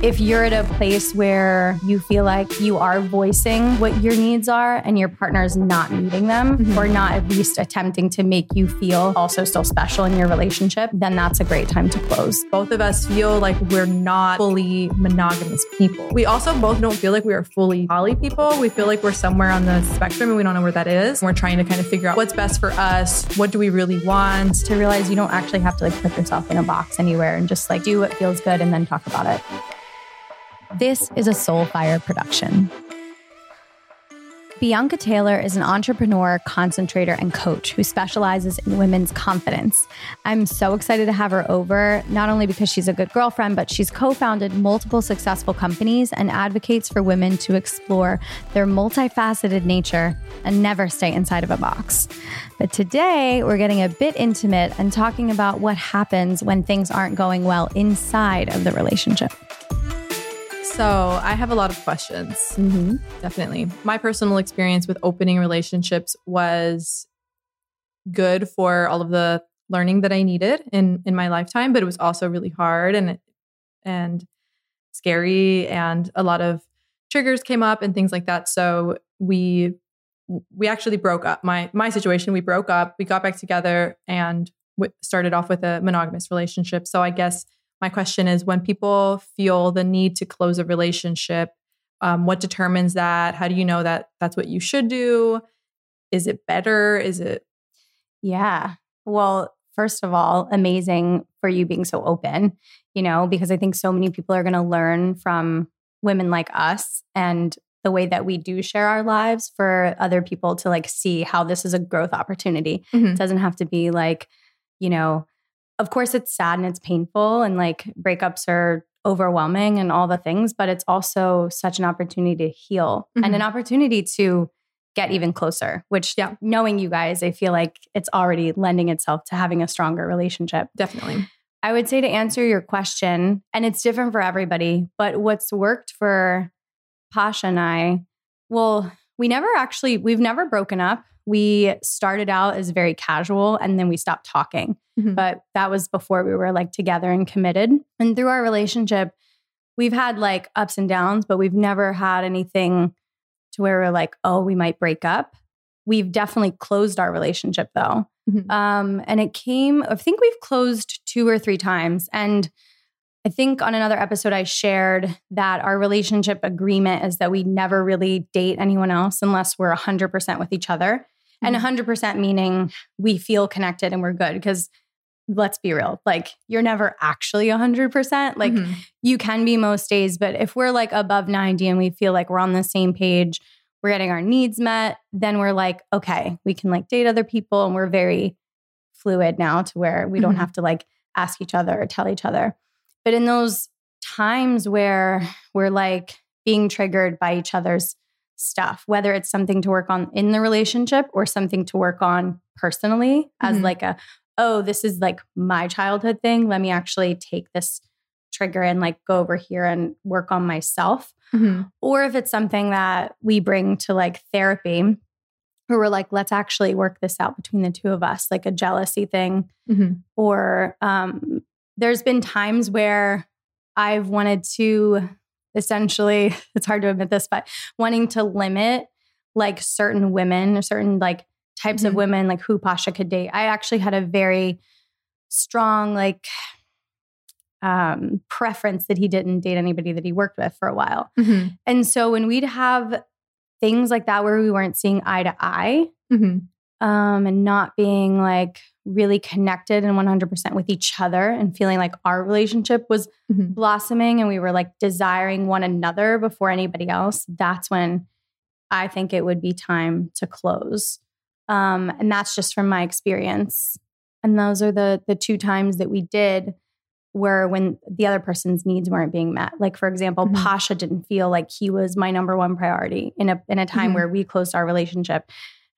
If you're at a place where you feel like you are voicing what your needs are and your partner is not meeting them mm-hmm. or not at least attempting to make you feel also still special in your relationship, then that's a great time to close. Both of us feel like we're not fully monogamous people. We also both don't feel like we are fully poly people. We feel like we're somewhere on the spectrum and we don't know where that is. We're trying to kind of figure out what's best for us. What do we really want? To realize you don't actually have to like put yourself in a box anywhere and just like do what feels good and then talk about it. This is a Soulfire production. Bianca Taylor is an entrepreneur, concentrator, and coach who specializes in women's confidence. I'm so excited to have her over, not only because she's a good girlfriend, but she's co founded multiple successful companies and advocates for women to explore their multifaceted nature and never stay inside of a box. But today, we're getting a bit intimate and talking about what happens when things aren't going well inside of the relationship. So I have a lot of questions. Mm-hmm. Definitely. My personal experience with opening relationships was good for all of the learning that I needed in in my lifetime, but it was also really hard and and scary and a lot of triggers came up and things like that. So we we actually broke up. My my situation, we broke up. We got back together and w- started off with a monogamous relationship. So I guess my question is when people feel the need to close a relationship, um, what determines that? How do you know that that's what you should do? Is it better? Is it? Yeah. Well, first of all, amazing for you being so open, you know, because I think so many people are going to learn from women like us and the way that we do share our lives for other people to like see how this is a growth opportunity. Mm-hmm. It doesn't have to be like, you know, of course it's sad and it's painful and like breakups are overwhelming and all the things, but it's also such an opportunity to heal mm-hmm. and an mm-hmm. opportunity to get even closer, which yeah. knowing you guys, I feel like it's already lending itself to having a stronger relationship. Definitely. I would say to answer your question, and it's different for everybody, but what's worked for Pasha and I, well, we never actually, we've never broken up we started out as very casual and then we stopped talking. Mm-hmm. But that was before we were like together and committed. And through our relationship, we've had like ups and downs, but we've never had anything to where we're like, oh, we might break up. We've definitely closed our relationship though. Mm-hmm. Um, and it came, I think we've closed two or three times. And I think on another episode, I shared that our relationship agreement is that we never really date anyone else unless we're 100% with each other and 100% mm-hmm. meaning we feel connected and we're good because let's be real like you're never actually 100% like mm-hmm. you can be most days but if we're like above 90 and we feel like we're on the same page we're getting our needs met then we're like okay we can like date other people and we're very fluid now to where we don't mm-hmm. have to like ask each other or tell each other but in those times where we're like being triggered by each other's stuff, whether it's something to work on in the relationship or something to work on personally mm-hmm. as like a, oh, this is like my childhood thing. Let me actually take this trigger and like go over here and work on myself. Mm-hmm. Or if it's something that we bring to like therapy, where we're like, let's actually work this out between the two of us, like a jealousy thing. Mm-hmm. Or um, there's been times where I've wanted to essentially, it's hard to admit this, but wanting to limit like certain women or certain like types mm-hmm. of women, like who Pasha could date. I actually had a very strong, like, um, preference that he didn't date anybody that he worked with for a while. Mhm. And so when we'd have things like that where we weren't seeing eye to eye Mhm. Um, and not being like really connected and 100% with each other and feeling like our relationship was Mhm. blossoming and we were like desiring one another before anybody else, that's when I think it would be time to close. Um, and that's just from my experience. And those are the the two times that we did were when the other person's needs weren't being met. Like for example, Mhm. Pasha didn't feel like he was my number one priority in a in a time Mhm. where we closed our relationship.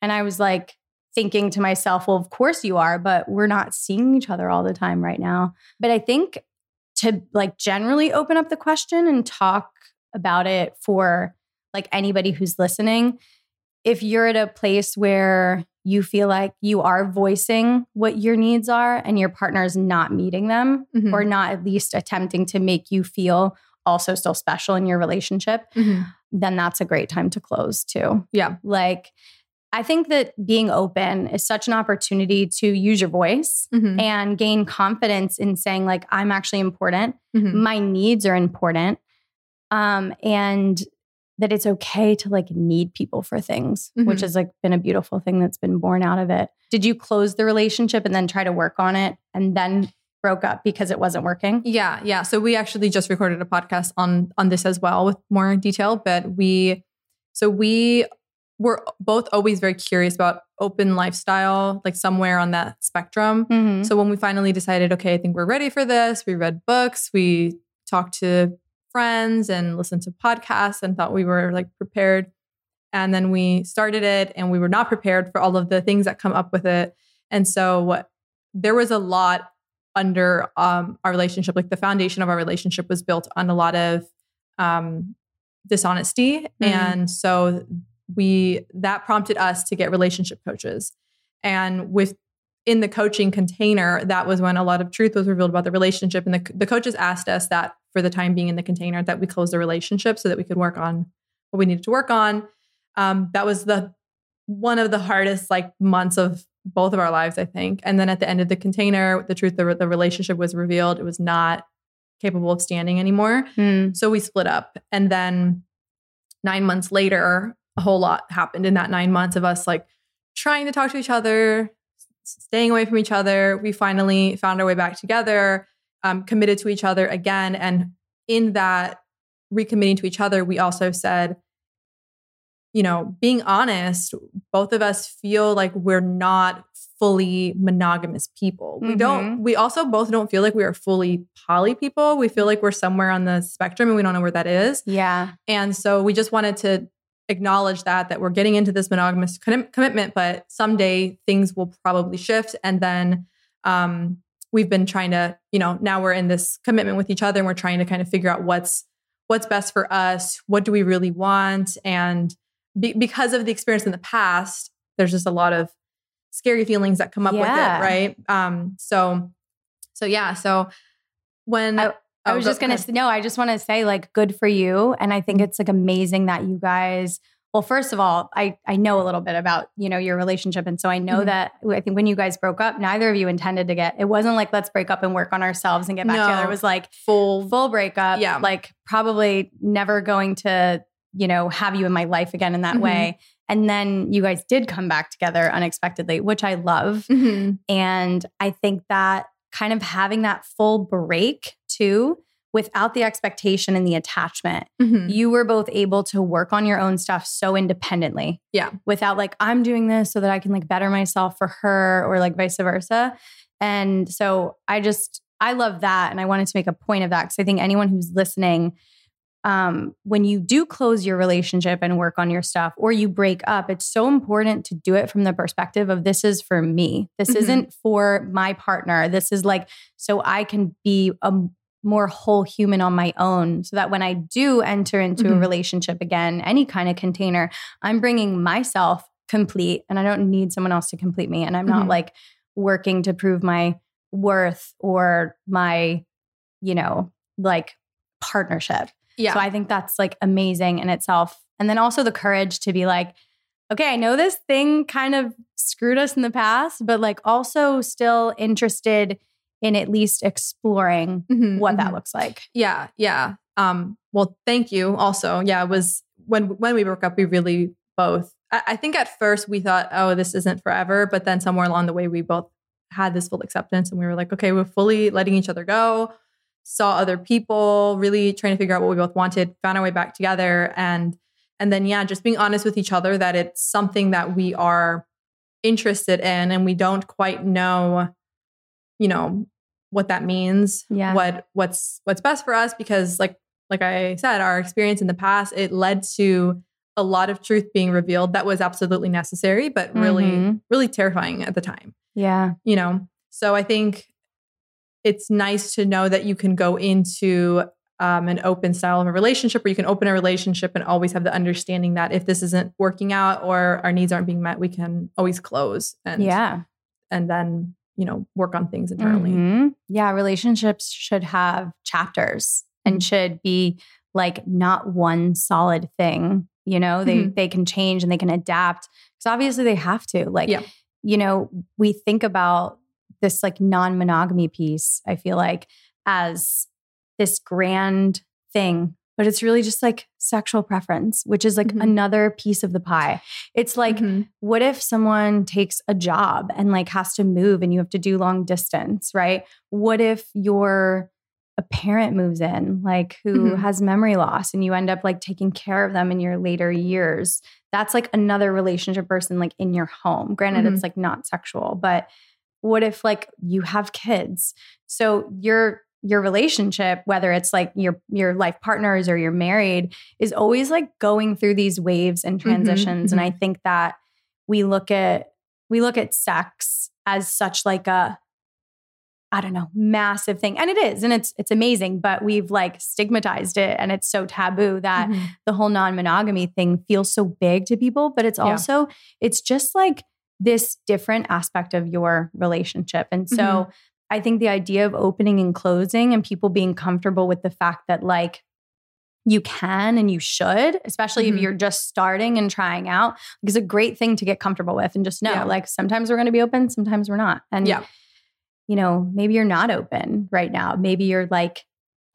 And I was like thinking to myself, well, of course you are, but we're not seeing each other all the time right now. But I think to like generally open up the question and talk about it for like anybody who's listening, if you're at a place where you feel like you are voicing what your needs are and your partner is not meeting them Mhm. or not at least attempting to make you feel also still special in your relationship, Mhm. then that's a great time to close too. Yeah. Like, I think that being open is such an opportunity to use your voice Mhm. and gain confidence in saying, like, I'm actually important. Mhm. My needs are important. Um, and that it's okay to like need people for things, which Mhm. has like been a beautiful thing that's been born out of it. Did you close the relationship and then try to work on it and then broke up because it wasn't working? Yeah, yeah. So we actually just recorded a podcast on on this as well with more detail, but we so we were both always very curious about open lifestyle, like somewhere on that spectrum. Mhm. So when we finally decided, okay, I think we're ready for this, we read books, we talked to friends and listened to podcasts and thought we were like prepared. And then we started it and we were not prepared for all of the things that come up with it. And so what there was a lot under um, our relationship, like the foundation of our relationship was built on a lot of um, dishonesty. And so we that prompted us to get relationship coaches. And with in the coaching container, that was when a lot of truth was revealed about the relationship. And the, the coaches asked us that for the time being in the container, that we close the relationship so that we could work on what we needed to work on. Um, that was the one of the hardest like months of both of our lives, I think. And then at the end of the container, the truth, the, the relationship was revealed. It was not capable of standing anymore. Mm. So we split up. And then nine months later, a whole lot happened in that nine months of us like trying to talk to each other, staying away from each other. We finally found our way back together, um, committed to each other again. And in that recommitting to each other, we also said, you know, being honest, both of us feel like we're not fully monogamous people. We don't, we also both don't feel like we are fully poly people. We feel like we're somewhere on the spectrum and we don't know where that is. Yeah. And so we just wanted to acknowledge that that we're getting into this monogamous commitment, but someday things will probably shift. And then um, we've been trying to, you know, now we're in this commitment with each other, and we're trying to kind of figure out what's what's best for us. What do we really want? And be- because of the experience in the past, there's just a lot of scary feelings that come up Yeah. with it, right? Um, so, so yeah, so when I- I oh, was just go gonna say, no, I just want to say like good for you. And I think it's like amazing that you guys well, first of all, I I know a little bit about, you know, your relationship. And so I know Mhm. that I think when you guys broke up, neither of you intended to get it wasn't like let's break up and work on ourselves and get back No. together. It was like full full breakup. Yeah. Like probably never going to, you know, have you in my life again in that Mhm. way. And then you guys did come back together unexpectedly, which I love. Mhm. And I think that kind of having that full break too, without the expectation and the attachment, Mhm. you were both able to work on your own stuff so independently. Yeah. Without like, I'm doing this so that I can like better myself for her or like vice versa. And so I just, I love that. And I wanted to make a point of that because I think anyone who's listening, um, when you do close your relationship and work on your stuff or you break up, it's so important to do it from the perspective of this is for me. This Mhm. isn't for my partner. This is like so I can be a more whole human on my own so that when I do enter into a Mhm. relationship again, any kind of container, I'm bringing myself complete and I don't need someone else to complete me. And I'm not Mhm. like working to prove my worth or my, you know, like partnership. Yeah. So I think that's like amazing in itself. And then also the courage to be like, okay, I know this thing kind of screwed us in the past, but like also still interested in at least exploring Mhm, what that mhm. looks like. Yeah, yeah. Um, well, thank you. Also, yeah, it was when when we broke up, we really both. I, I think at first we thought, oh, this isn't forever, but then somewhere along the way, we both had this full acceptance, and we were like, okay, we're fully letting each other go. Saw other people, really trying to figure out what we both wanted, found our way back together, and and then yeah, just being honest with each other that it's something that we are interested in, and we don't quite know, you know, what that means Yeah. what what's what's best for us because like like i said our experience in the past it led to a lot of truth being revealed that was absolutely necessary but really Mhm. really terrifying at the time Yeah. you know so i think it's nice to know that you can go into um, an open style of a relationship where you can open a relationship and always have the understanding that if this isn't working out or our needs aren't being met we can always close and Yeah. and then you know work on things internally Mhm. Yeah, relationships should have chapters and Mhm. should be like not one solid thing. You know, they Mhm. they can change and they can adapt because obviously they have to. Like, Yeah. you know, we think about this like non-monogamy piece. I feel like as this grand thing, but it's really just like sexual preference, which is like Mhm. another piece of the pie. It's like Mhm. what if someone takes a job and like has to move and you have to do long distance, right? What if your a parent moves in like who Mhm. has memory loss and you end up like taking care of them in your later years? That's like another relationship person like in your home. Granted it's like not sexual, but what if like you have kids? So your your relationship whether it's like your your life partners or you're married is always like going through these waves and transitions and i think that we look at we look at sex as such like a i don't know massive thing and it is and it's it's amazing but we've like stigmatized it and it's so taboo that Mhm. the whole non-monogamy thing feels so big to people but it's Yeah. also it's just like this different aspect of your relationship and so Mhm. i think the idea of opening and closing and people being comfortable with the fact that like you can and you should especially Mhm. if you're just starting and trying out is a great thing to get comfortable with and just know Yeah. like sometimes we're going to be open sometimes we're not and Yeah. you know maybe you're not open right now maybe you're like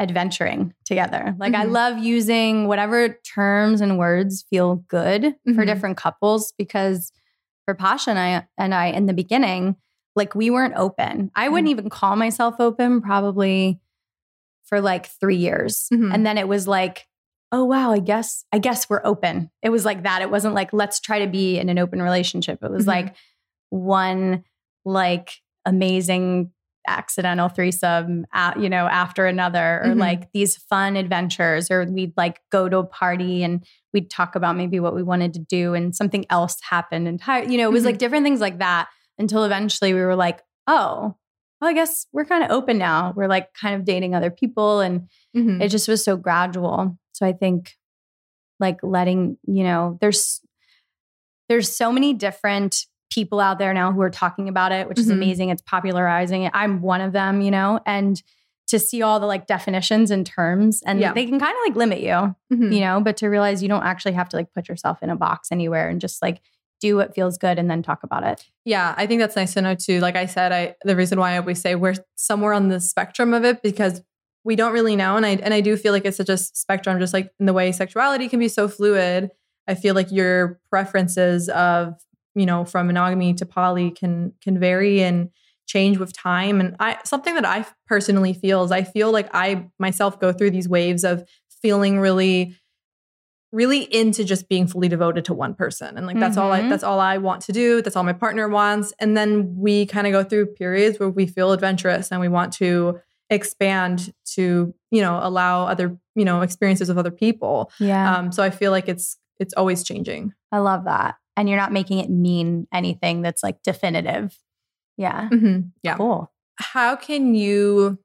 adventuring together like i Mhm. love using whatever terms and words feel good for Mhm. different couples because for pasha and i and i in the beginning like we weren't open. I wouldn't even call myself open probably for like three years. Mhm. and then it was like oh wow i guess i guess we're open. It was like that. It wasn't like let's try to be in an open relationship. It was Mhm. like one like amazing accidental threesome uh, you know after another or Mhm. like these fun adventures or we'd like go to a party and we'd talk about maybe what we wanted to do and something else happened entire you know it was like different things like that until eventually we were like oh well i guess we're kind of open now we're like kind of dating other people and Mhm. it just was so gradual so i think like letting you know there's there's so many different people out there now who are talking about it which is Mhm. amazing it's popularizing it i'm one of them you know and to see all the like definitions and terms and Yeah. they can kind of like limit you Mhm. you know but to realize you don't actually have to like put yourself in a box anywhere and just like do what feels good and then talk about it Yeah, I think that's nice to know too. Like I said, I the reason why I always say we're somewhere on the spectrum of it because we don't really know, and I and I do feel like it's such a spectrum, just like in the way sexuality can be so fluid. I feel like your preferences of you know from monogamy to poly can can vary and change with time. And I something that I personally feel is I feel like I myself go through these waves of feeling really really into just being fully devoted to one person. And like that's all I Mhm. that's all I want to do. That's all my partner wants. And then we kind of go through periods where we feel adventurous and we want to expand to you know allow other you know experiences with other people. Yeah. Um so I feel like it's it's always changing. I love that and you're not making it mean anything that's like definitive yeah Mhm. yeah cool how can you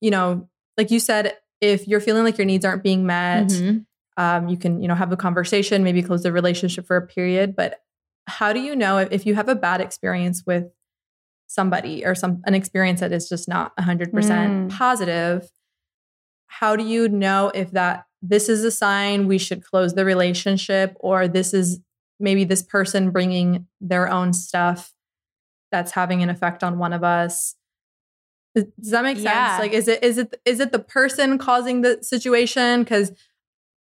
you know like you said if you're feeling like your needs aren't being met Mhm. um, you can you know have a conversation maybe close the relationship for a period but how do you know if, if you have a bad experience with somebody or some an experience that is just not 100% Mm. positive how do you know if that this is a sign we should close the relationship or this is maybe this person bringing their own stuff that's having an effect on one of us Does that make sense? Yeah. Like, is it is it is it the person causing the situation? Because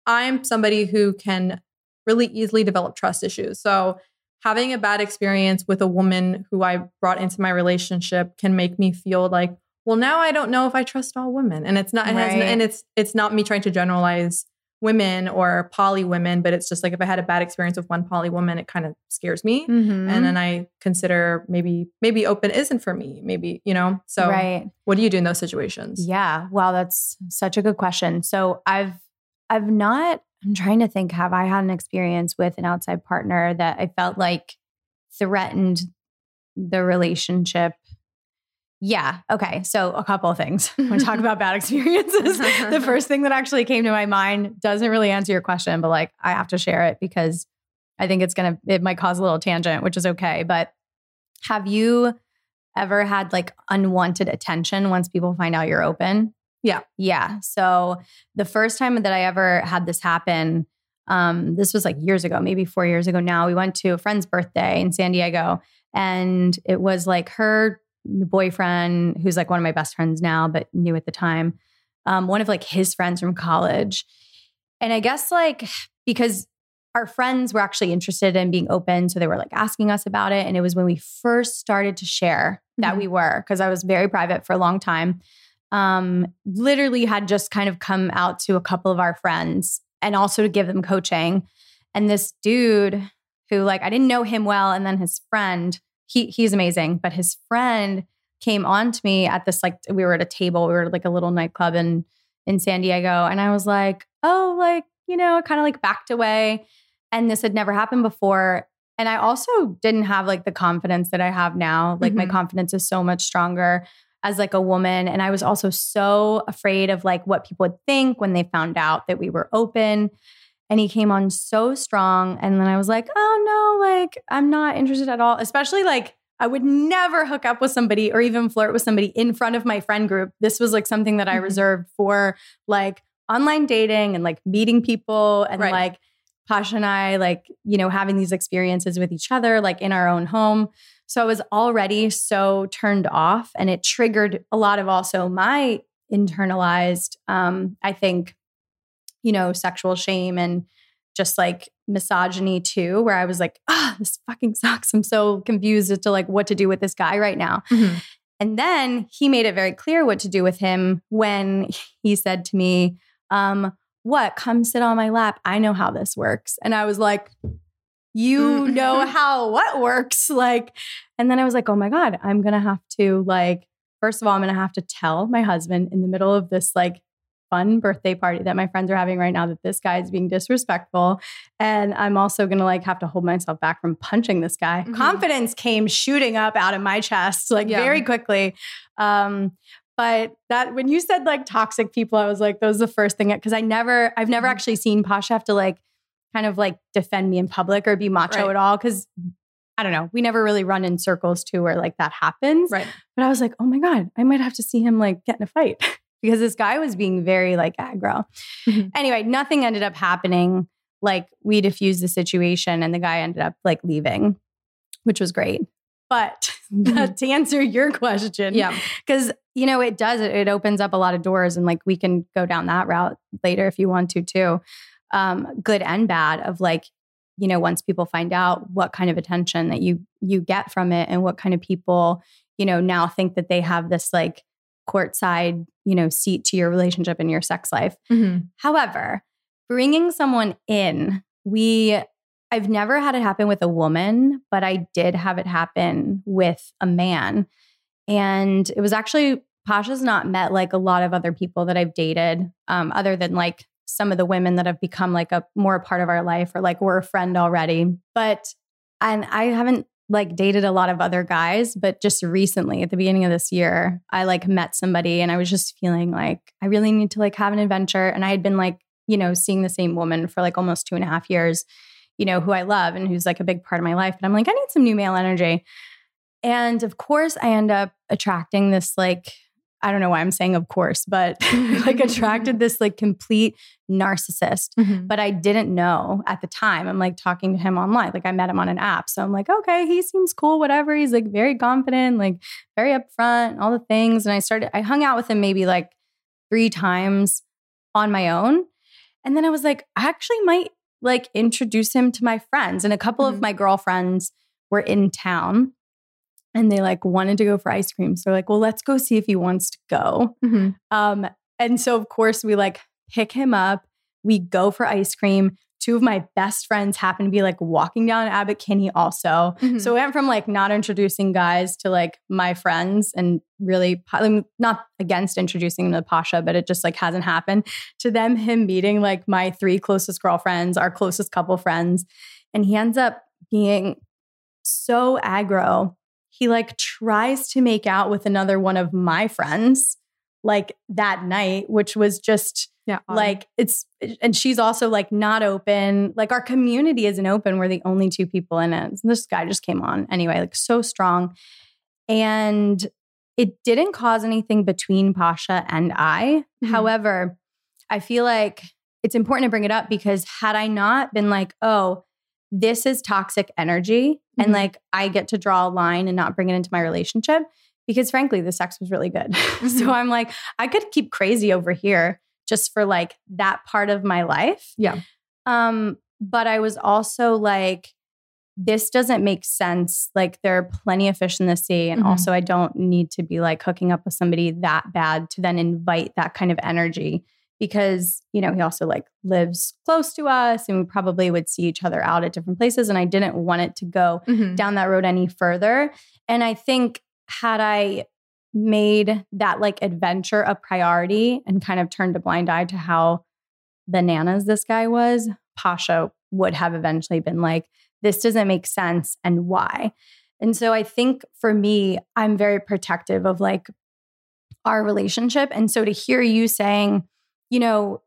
I'm somebody who can really easily develop trust issues. So having a bad experience with a woman who I brought into my relationship can make me feel like, well, now I don't know if I trust all women. And it's not, it has, and it's it's not me trying to generalize women or poly women, but it's just like if I had a bad experience with one poly woman, it kind of scares me. Mhm. And then I consider maybe maybe open isn't for me. Maybe, you know. So right. what do you do in those situations? Yeah. Wow, that's such a good question. So I've I've not I'm trying to think have I had an experience with an outside partner that I felt like threatened the relationship? Yeah. Okay. So a couple of things. When we talk about bad experiences, the first thing that actually came to my mind doesn't really answer your question, but like I have to share it because I think it's gonna it might cause a little tangent, which is okay. But have you ever had like unwanted attention once people find out you're open? Yeah. Yeah. So the first time that I ever had this happen, um, this was like years ago, maybe four years ago now. We went to a friend's birthday in San Diego, and it was like her boyfriend, who's like one of my best friends now, but knew at the time, um, one of like his friends from college. And I guess like because our friends were actually interested in being open. So they were like asking us about it. And it was when we first started to share that Mhm. we were, because I was very private for a long time. Um, literally had just kind of come out to a couple of our friends and also to give them coaching. And this dude who like I didn't know him well, and then his friend, he he's amazing, but his friend came on to me at this like we were at a table, we were at like a little nightclub in in San Diego, and I was like, oh, like you know, kind of like backed away, and this had never happened before. And I also didn't have like the confidence that I have now. Like my Mhm. confidence is so much stronger as like a woman and I was also so afraid of like what people would think when they found out that we were open. And he came on so strong and then I was like, "Oh no, like I'm not interested at all." Especially like I would never hook up with somebody or even flirt with somebody in front of my friend group. This was like something that I Mhm. reserved for like online dating and like meeting people and Right. like Pasha and I, like, you know, having these experiences with each other, like in our own home. So I was already so turned off, and it triggered a lot of also my internalized, um, I think, you know, sexual shame and just like misogyny too, where I was like, ah, this fucking sucks. I'm so confused as to like what to do with this guy right now. Mhm. And then he made it very clear what to do with him when he said to me, um, What? Come sit on my lap. I know how this works. And I was like, You Mm. know how what works? Like, and then I was like, Oh my God, I'm to have to, like, first of all, I'm to have to tell my husband in the middle of this, like, fun birthday party that my friends are having right now that this guy is being disrespectful and i'm also to like have to hold myself back from punching this guy Mhm. confidence came shooting up out of my chest like Yeah. very quickly um but that when you said like toxic people i was like that was the first thing because i never i've never Mhm. actually seen pasha have to like kind of like defend me in public or be macho Right. at all because i don't know we never really run in circles too where like that happens Right. but I was like, oh my God, I might have to see him like get in a fight because this guy was being very like aggro. Mhm. Anyway, nothing ended up happening. Like we diffused the situation and the guy ended up like leaving, which was great. But to answer your question, Yeah. because you know it does it, it opens up a lot of doors and like we can go down that route later if you want to too um good and bad of like you know once people find out what kind of attention that you you get from it and what kind of people you know now think that they have this like courtside you know seat to your relationship and your sex life Mhm. However, bringing someone in, we, I've never had it happen with a woman, but I did have it happen with a man. And it was actually, Pasha's not met like a lot of other people that I've dated, um, other than like some of the women that have become like a more part of our life or like we're a friend already. But, and I haven't like dated a lot of other guys, but just recently at the beginning of this year, I like met somebody and I was just feeling like I really need to like have an adventure. And I had been like, you know, seeing the same woman for like almost two and a half years, you know, who I love and who's like a big part of my life. But I'm like, I need some new male energy. And of course, I end up attracting this like, I don't know why I'm saying of course, but like attracted this like complete narcissist. Mhm. But I didn't know at the time. I'm like talking to him online. Like I met him on an app. So I'm like, okay, he seems cool, whatever. He's like very confident, like very upfront, all the things. And I started, I hung out with him maybe like three times on my own. And then I was like, I actually might like introduce him to my friends. And a couple Mhm. of my girlfriends were in town and they like wanted to go for ice cream. So like, well, let's go see if he wants to go. Mhm. Um, and so of course we like pick him up. We go for ice cream. Two of my best friends happen to be like walking down Abbott Kinney also. Mhm. So it went from like not introducing guys to like my friends and really I mean, not against introducing them to Pasha, but it just like hasn't happened to them. Him meeting like my three closest girlfriends, our closest couple friends, and he ends up being so aggro. He like tries to make out with another one of my friends like that night, which was just yeah. odd. like it's and she's also like not open like our community isn't open we're the only two people in it this guy just came on anyway like so strong and it didn't cause anything between pasha and i Mhm. however i feel like it's important to bring it up because had i not been like oh this is toxic energy and Mhm. like i get to draw a line and not bring it into my relationship because frankly the sex was really good so Mhm. i'm like i could keep crazy over here just for like that part of my life. Yeah. Um, but I was also like, this doesn't make sense. Like there are plenty of fish in the sea. And Mhm. also I don't need to be like hooking up with somebody that bad to then invite that kind of energy because, you know, he also like lives close to us and we probably would see each other out at different places. And I didn't want it to go Mhm. down that road any further. And I think had I made that like adventure a priority and kind of turned a blind eye to how bananas this guy was, Pasha would have eventually been like, this doesn't make sense and why. And so I think for me, I'm very protective of like our relationship. And so to hear you saying, you know,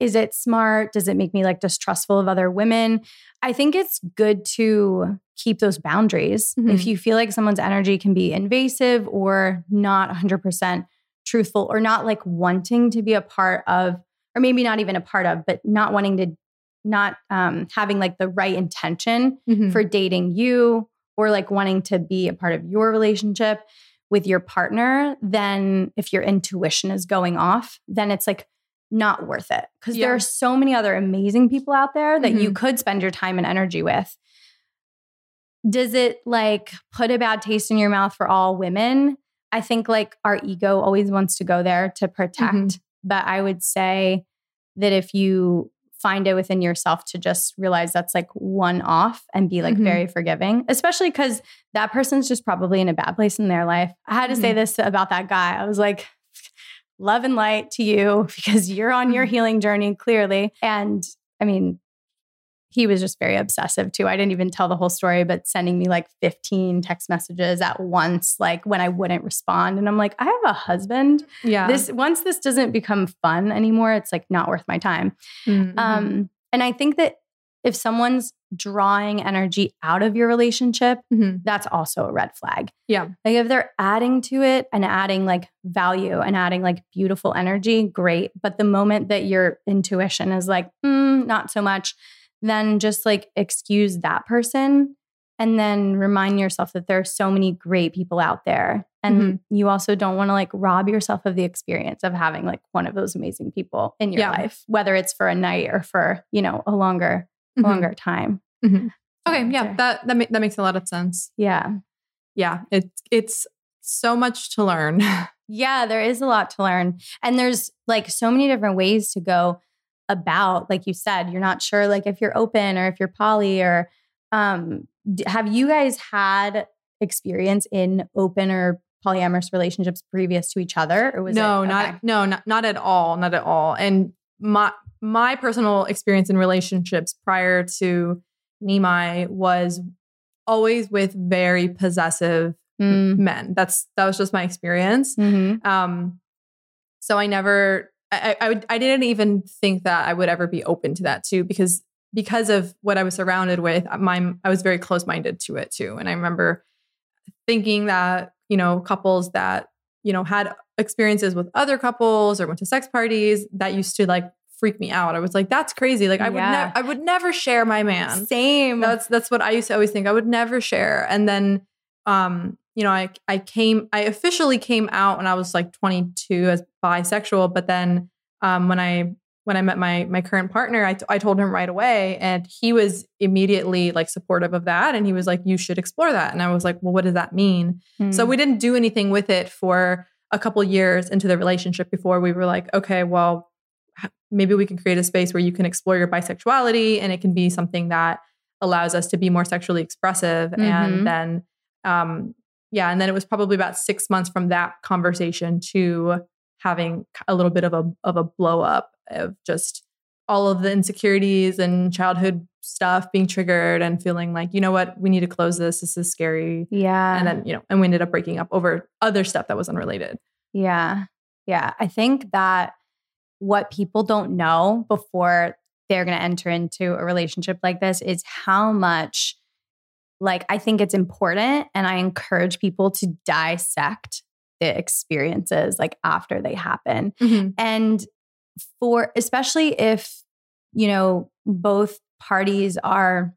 is it smart? Does it make me like distrustful of other women? I think it's good to keep those boundaries. Mhm. If you feel like someone's energy can be invasive or not 100% truthful or not like wanting to be a part of, or maybe not even a part of, but not wanting to, not um, having like the right intention Mhm. for dating you or like wanting to be a part of your relationship with your partner, then if your intuition is going off, then it's like not worth it. Because Yeah. there are so many other amazing people out there that you Mhm. could spend your time and energy with. Does it like put a bad taste in your mouth for all women? I think like our ego always wants to go there to protect. Mhm. But I would say that if you find it within yourself to just realize that's like one off and be like Mhm. very forgiving, especially because that person's just probably in a bad place in their life. I had to say Mhm. this about that guy. I was like, love and light to you because you're on your Mhm. healing journey clearly. And I mean, he was just very obsessive too. I didn't even tell the whole story, but sending me like 15 text messages at once, like when I wouldn't respond. And I'm like, I have a husband. yeah. This once this doesn't become fun anymore, it's like not worth my time. Mhm. Um, and I think that if someone's drawing energy out of your relationship, Mhm. that's also a red flag. Yeah. Like if they're adding to it and adding like value and adding like beautiful energy, great. But the moment that your intuition is like, mm, not so much, then just like excuse that person and then remind yourself that there are so many great people out there. And you also don't want to like rob yourself of the experience of having like one of those amazing people in your Yeah. life, whether it's for a night or for, you know, a longer, Mhm. longer time. Mhm. Okay, yeah, that that, ma- that makes a lot of sense. yeah. Yeah, it's it's so much to learn. Yeah, there is a lot to learn. And there's like so many different ways to go about, like you said, you're not sure like if you're open or if you're poly or um d- have you guys had experience in open or polyamorous relationships previous to each other or was no, it not no, not not at all, not at all. And my my personal experience in relationships prior to Nimai was always with very possessive Mm, men. That's that was just my experience. mhm. Um, so I never, I, I, I would- I didn't even think that I would ever be open to that too, because because of what I was surrounded with, my I was very close minded to it too, and I remember thinking that you know couples that you know had experiences with other couples or went to sex parties that used to like freak me out. I was like, that's crazy. Like I would Yeah. never I would never share my man. Same. That's that's what I used to always think. I would never share. And then um, you know, I I came I officially came out when I was like 22 as bisexual, but then um when I when I met my my current partner, I, t- I told him right away and he was immediately like supportive of that and he was like you should explore that. And I was like, "Well, what does that mean?" So Hmm. we didn't do anything with it for a couple years into the relationship before we were like, okay, well, maybe we can create a space where you can explore your bisexuality and it can be something that allows us to be more sexually expressive. Mhm. And then, um, yeah, and then it was probably about six months from that conversation to having a little bit of a of a blow up of just all of the insecurities and childhood stuff being triggered and feeling like, you know what, we need to close this. This is scary yeah. and then you know and we ended up breaking up over other stuff that was unrelated Yeah. Yeah. I think that what people don't know before they're going to enter into a relationship like this is how much, like, I think it's important. And I encourage people to dissect the experiences like after they happen. Mm-hmm. And for, especially if, you know, both parties are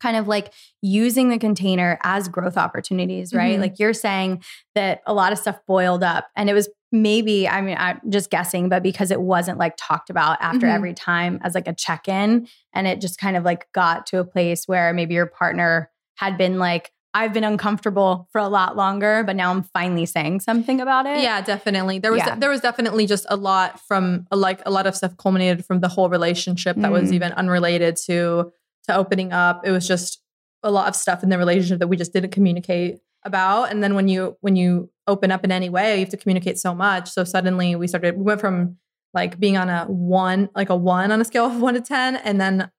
kind of like using the container as growth opportunities, right? Mhm. Like you're saying that a lot of stuff boiled up and it was maybe, I mean, I'm just guessing, but because it wasn't like talked about after Mhm. every time as like a check in and it just kind of like got to a place where maybe your partner had been like, I've been uncomfortable for a lot longer, but now I'm finally saying something about it. yeah definitely there was Yeah. there was definitely just a lot from like a lot of stuff culminated from the whole relationship that was Mm. even unrelated to to opening up. It was just a lot of stuff in the relationship that we just didn't communicate about. And then when you when you open up in any way you have to communicate so much. So suddenly we started we went from like being on a one like a one on a scale of one to ten and then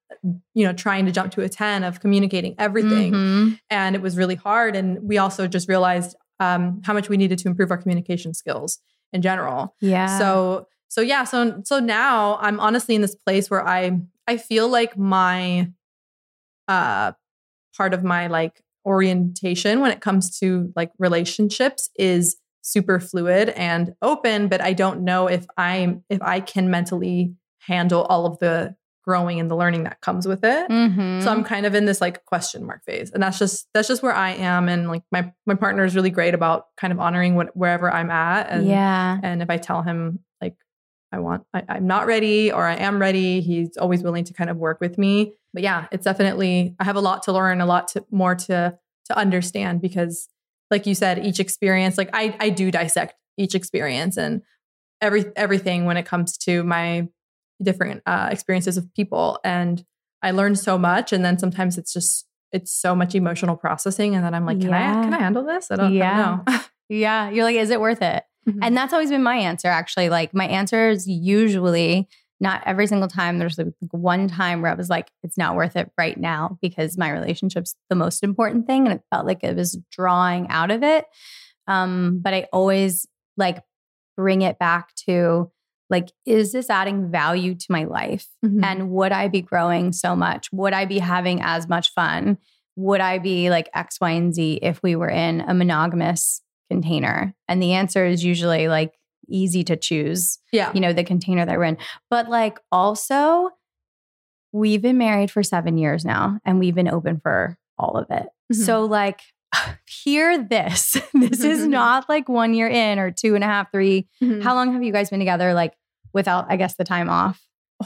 you know trying to jump to a 10 of communicating everything. Mhm. and it was really hard. And we also just realized um, how much we needed to improve our communication skills in general. Yeah. so so yeah. So so now i'm honestly in this place where i i feel like my uh part of my like orientation when it comes to like relationships is super fluid and open but i don't know if i'm if i can mentally handle all of the growing and the learning that comes with it Mhm. so I'm kind of in this like question mark phase. And that's just that's just where I am. And like my my partner is really great about kind of honoring what wherever I'm at. And yeah. and if I tell him I want I, I'm not ready or I am ready, he's always willing to kind of work with me. But yeah, it's definitely I have a lot to learn, a lot to more to to understand because like you said, each experience, like I I do dissect each experience and every everything when it comes to my different uh, experiences of people and I learned so much and then sometimes it's just it's so much emotional processing and then I'm like can Yeah. I can I handle this I don't, Yeah. I don't Yeah. You're like, is it worth it? know And that's always been my answer, actually. Like, my answer is usually not every single time. There's like one time where I was like, it's not worth it right now because my relationship's the most important thing. And it felt like it was drawing out of it. Um, but I always like bring it back to like, is this adding value to my life? Mhm. And would I be growing so much? Would I be having as much fun? Would I be like X, Y, and Z if we were in a monogamous container? And the answer is usually like easy to choose, yeah you know, the container that we're in. But like also, we've been married for seven years now and we've been open for all of it. Mhm. So, like, hear this. this is not like one year in or two and a half, three. Mhm. How long have you guys been together? Like, without, I guess, the time off?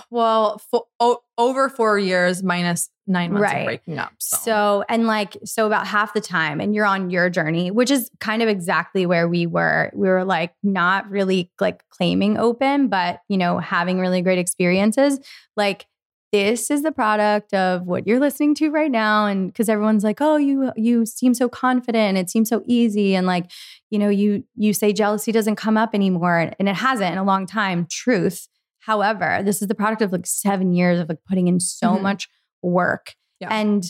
Well fo- o- over four years minus nine months Right. of breaking up so, So, and like, so about half the time, and you're on your journey, which is kind of exactly where we were. We were like not really like claiming open, but, you know, having really great experiences. Like, this is the product of what you're listening to right now. And because everyone's like, oh, you, you seem so confident. And it seems so easy. And like, you know, you, you say jealousy doesn't come up anymore. And it hasn't in a long time. Truth. However, this is the product of like seven years of like putting in so Mhm. much work Yeah. and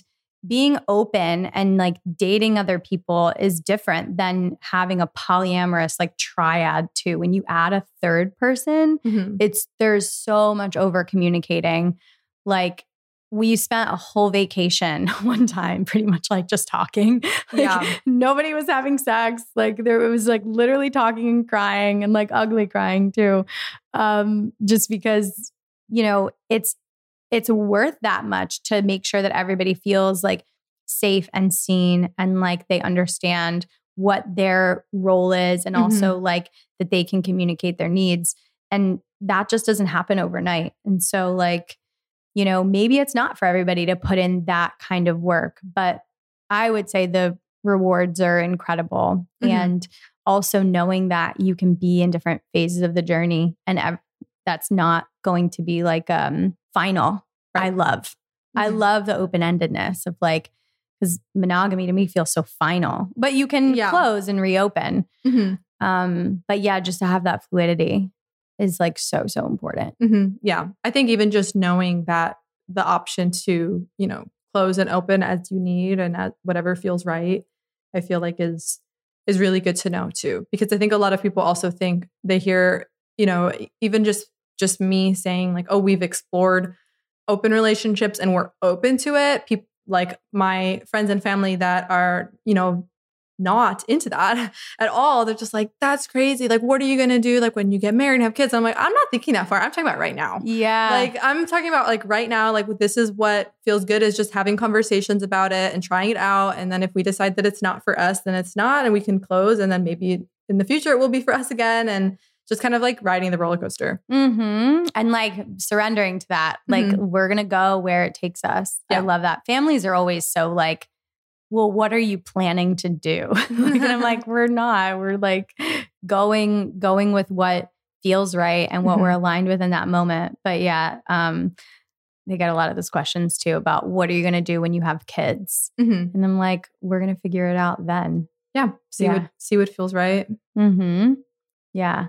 being open and like dating other people is different than having a polyamorous like triad too. When you add a third person, Mhm. it's there's so much over communicating. Like we spent a whole vacation one time pretty much like just talking. Like, Yeah. Nobody was having sex. Like there it was like literally talking and crying and like ugly crying too. Um just because you know, it's it's worth that much to make sure that everybody feels like safe and seen and like they understand what their role is and Mhm. also like that they can communicate their needs and that just doesn't happen overnight and so like you know maybe it's not for everybody to put in that kind of work but i would say the rewards are incredible Mhm. and also knowing that you can be in different phases of the journey and ev- that's not going to be like um final i love i Mhm. love the open-endedness of like because monogamy to me feels so final but you can Yeah. close and reopen Mhm. um but yeah just to have that fluidity is like so so important Mhm. Yeah. I think even just knowing that the option to, you know, close and open as you need and at whatever feels right, I feel like is is really good to know too. Because I think a lot of people also think they hear, you know, even just just me saying like, oh, we've explored open relationships and we're open to it. People like my friends and family that are, you know, not into that at all. They're just like, that's crazy. Like, what are you gonna do? Like when you get married and have kids? I'm like, I'm not thinking that far. I'm talking about right now. yeah Like I'm talking about like right now, like this is what feels good is just having conversations about it and trying it out. And then if we decide that it's not for us, then it's not, and we can close. And then maybe in the future it will be for us again. And just kind of like riding the roller coaster. hmm And like surrendering to that. Like Mhm. we're gonna go where it takes us. I love that. Families are always so like, well, what are you planning to do? and I'm like, we're not. We're like going, going with what feels right and what Mhm. we're aligned with in that moment. But yeah, um, they get a lot of those questions too about what are you gonna do when you have kids? Mhm. And I'm like, we're gonna figure it out then. Yeah. See Yeah. what see what feels right. Mm-hmm. Yeah.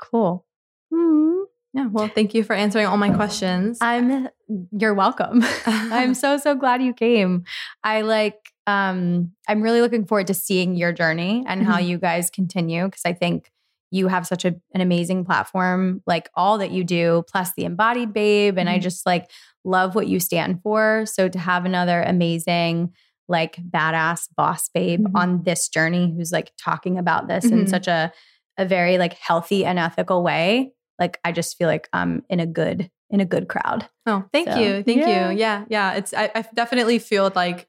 Cool. Mhm. Yeah. Well, thank you for answering all my questions. I'm you're welcome. I'm so so glad you came. I like um I'm really looking forward to seeing your journey and how Mhm. you guys continue because I think you have such a, an amazing platform like all that you do plus the embodied babe and I Mhm. just like love what you stand for so to have another amazing like badass boss babe Mhm. on this journey who's like talking about this in Mhm. such a a very like healthy and ethical way like I just feel like I'm in a good in a good crowd. Oh, thank So, you. Thank yeah. you. Yeah. Yeah. It's I, I definitely feel like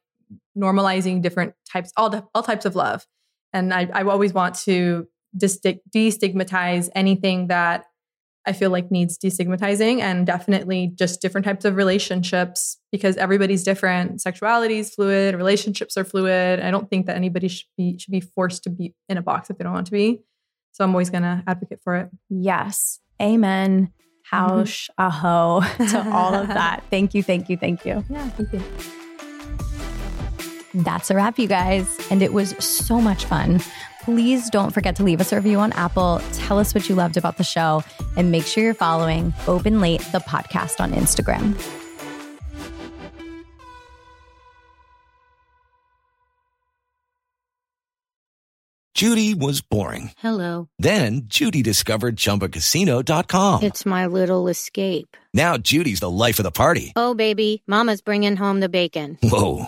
normalizing different types, all the all types of love. And I, I always want to destigmatize anything that I feel like needs destigmatizing and definitely just different types of relationships because everybody's different. Sexuality is fluid, relationships are fluid. I don't think that anybody should be should be forced to be in a box if they don't want to be. So I'm always gonna advocate for it. Yes. Amen. Mm-hmm. Haush aho to all of that. Thank you, thank you, thank you. Yeah, thank you. That's a wrap, you guys. And it was so much fun. Please don't forget to leave us a review on Apple. Tell us what you loved about the show and make sure you're following Open Late, the podcast on Instagram. Judy was boring. Hello. Then Judy discovered ChumbaCasino.com. It's my little escape. Now Judy's the life of the party. Oh, baby, Mama's bringing home the bacon. Whoa,